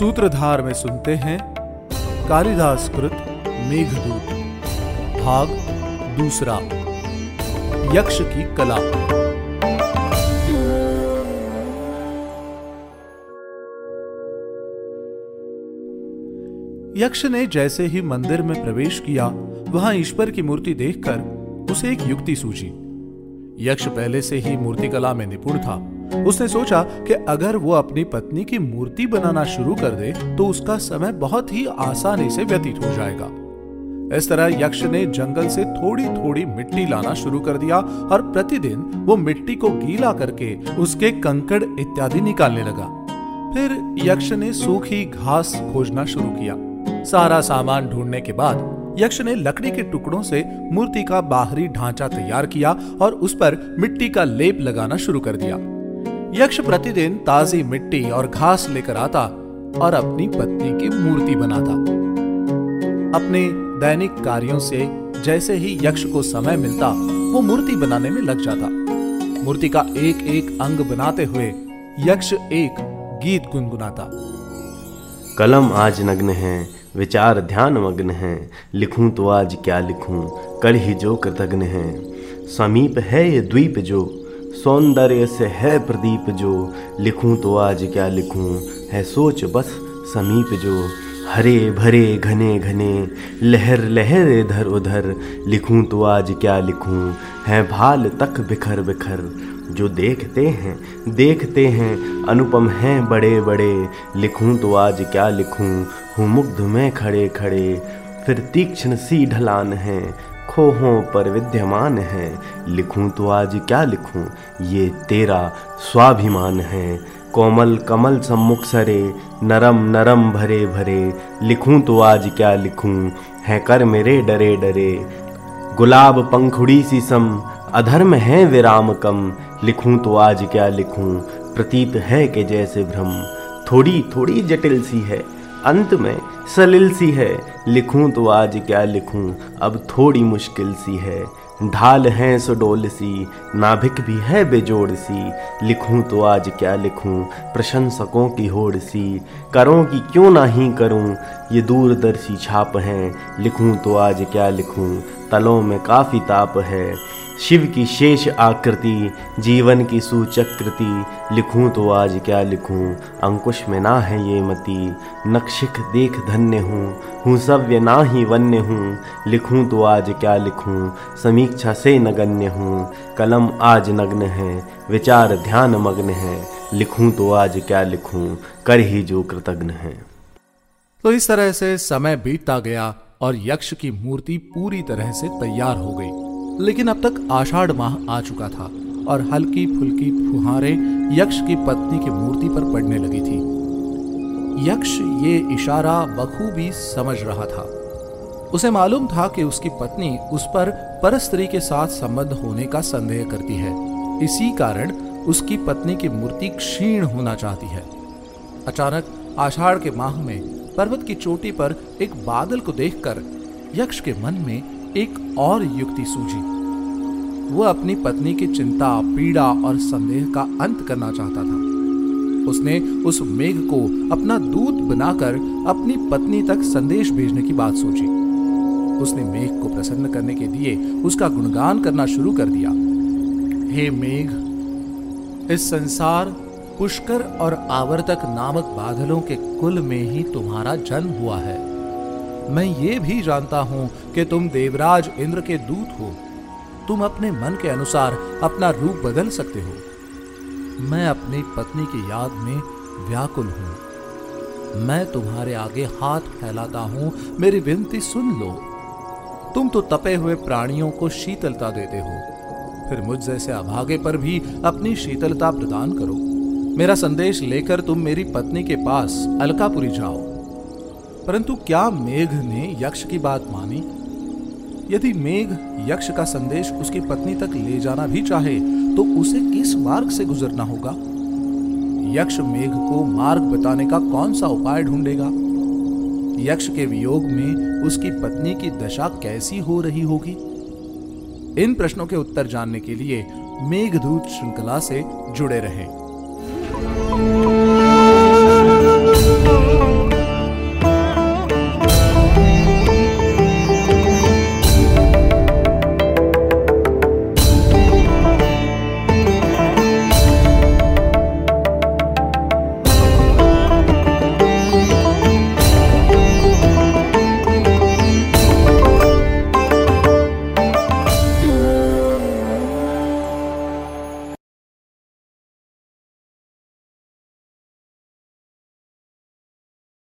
सूत्रधार में सुनते हैं कालिदास कृत मेघदूत, भाग दूसरा, यक्ष की कला। यक्ष ने जैसे ही मंदिर में प्रवेश किया, वहाँ ईश्वर की मूर्ति देखकर उसे एक युक्ति सूझी। यक्ष पहले से ही मूर्तिकला में निपुण था। उसने सोचा कि अगर वो अपनी पत्नी की मूर्ति बनाना शुरू कर दे तो उसका समय बहुत ही आसानी से व्यतीत हो जाएगा। इस तरह यक्ष ने जंगल से थोड़ी थोड़ी मिट्टी लाना शुरू कर दिया और प्रतिदिन वो मिट्टी को गीला करके उसके कंकड़ इत्यादि निकालने लगा। फिर यक्ष ने सूखी घास खोजना शुरू किया। सारा सामान ढूँढने के बाद यक्ष ने लकड़ी के टुकड़ों से मूर्ति का बाहरी ढांचा तैयार किया और उस पर मिट्टी का लेप लगाना शुरू कर दिया। यक्ष प्रतिदिन ताजी मिट्टी और घास लेकर आता और अपनी पत्नी की मूर्ति बनाता। अपने दैनिक कार्यों से जैसे ही यक्ष को समय मिलता, वो मूर्ति बनाने में लग जाता। मूर्ति का एक एक अंग बनाते हुए यक्ष एक गीत गुनगुनाता। कलम आज नग्न है, विचार ध्यान मग्न है, लिखूं तो आज क्या लिखूं कर ही जो कृतज्ञ है। समीप है ये द्वीप जो सौंदर्य से है प्रदीप जो। लिखूं तो आज क्या लिखूं? है सोच बस समीप जो। हरे भरे घने घने, लहर लहर इधर उधर। लिखूं तो आज क्या लिखूं? है भाल तक बिखर बिखर। जो देखते हैं देखते हैं, अनुपम हैं बड़े बड़े। लिखूं तो आज क्या लिखूं? हूँ मुग्ध में खड़े खड़े। फिर तीक्ष्ण सी ढलान है खोहों पर विद्यमान है। लिखूं तो आज क्या लिखूं? ये तेरा स्वाभिमान है। कोमल कमल सम्मुख सरे, नरम नरम भरे भरे। लिखूं तो आज क्या लिखूं? है कर मेरे डरे डरे। गुलाब पंखुड़ी सी सम, अधर्म है विराम कम। लिखूं तो आज क्या लिखूं? प्रतीत है कि जैसे भ्रम। थोड़ी थोड़ी जटिल सी है। अंत में सलिल सी है। लिखूं तो आज क्या लिखूं? अब थोड़ी मुश्किल सी है। ढाल है सुडोल सी, नाभिक भी है बेजोड़ सी। लिखूं तो आज क्या लिखूं? प्रशंसकों की होड़ सी। करों की क्यों ना ही करूँ? ये दूरदर्शी छाप हैं। लिखूं तो आज क्या लिखूं? तलों में काफ़ी ताप है। शिव की शेष आकृति, जीवन की सूचकृति, लिखूं तो आज क्या लिखूं? अंकुश में ना है ये मति। नक्शिक देख धन्य हूँ हूँ सव्य ना ही वन्य हूँ। लिखूं तो आज क्या लिखूं? समीक्षा से नगण्य हूँ। कलम आज नग्न है, विचार ध्यान मग्न है। लिखूं तो आज क्या लिखूं? कर ही जो कृतज्ञ है। तो इस तरह से समय बीतता गया और यक्ष की मूर्ति पूरी तरह से तैयार हो गई। लेकिन अब तक आषाढ़ माह आ चुका था और हल्की फुल्की फुहारें यक्ष की पत्नी की मूर्ति पर पड़ने लगी थी। यक्ष ये इशारा बखूबी समझ रहा था। उसे मालूम था कि उसकी पत्नी उस पर परस्त्री के साथ संबंध होने का संदेह करती है। इसी कारण उसकी पत्नी की मूर्ति क्षीण होना चाहती है। अचानक आषाढ़ के माह में पर्वत की चोटी पर एक बादल को देखकर यक्ष के मन में एक और युक्ति सूझी। वह अपनी पत्नी की चिंता, पीड़ा और संदेह का अंत करना चाहता था। उसने उस मेघ को अपना दूत बनाकर अपनी पत्नी तक संदेश भेजने की बात सोची उसने मेघ को प्रसन्न करने के लिए उसका गुणगान करना शुरू कर दिया। हे मेघ, इस संसार पुष्कर और आवर्तक नामक बादलों के कुल में ही तुम्हारा जन्म हुआ है। मैं ये भी जानता हूँ कि तुम देवराज इंद्र के दूत हो। तुम अपने मन के अनुसार अपना रूप बदल सकते हो। मैं अपनी पत्नी की याद में व्याकुल हूँ। मैं तुम्हारे आगे हाथ फैलाता हूँ। मेरी विनती सुन लो। तुम तो तपे हुए प्राणियों को शीतलता देते हो। फिर मुझ जैसे अभागे पर भी अपनी शीतलता प्रदान करो। मेरा संदेश लेकर तुम मेरी पत्नी के पास अलकापुरी जाओ। परंतु क्या मेघ ने यक्ष की बात मानी? यदि मेघ यक्ष का संदेश उसकी पत्नी तक ले जाना भी चाहे तो उसे किस मार्ग से गुजरना होगा? यक्ष मेघ को मार्ग बताने का कौन सा उपाय ढूंढेगा? यक्ष के वियोग में उसकी पत्नी की दशा कैसी हो रही होगी? इन प्रश्नों के उत्तर जानने के लिए मेघदूत श्रृंखला से जुड़े रहें।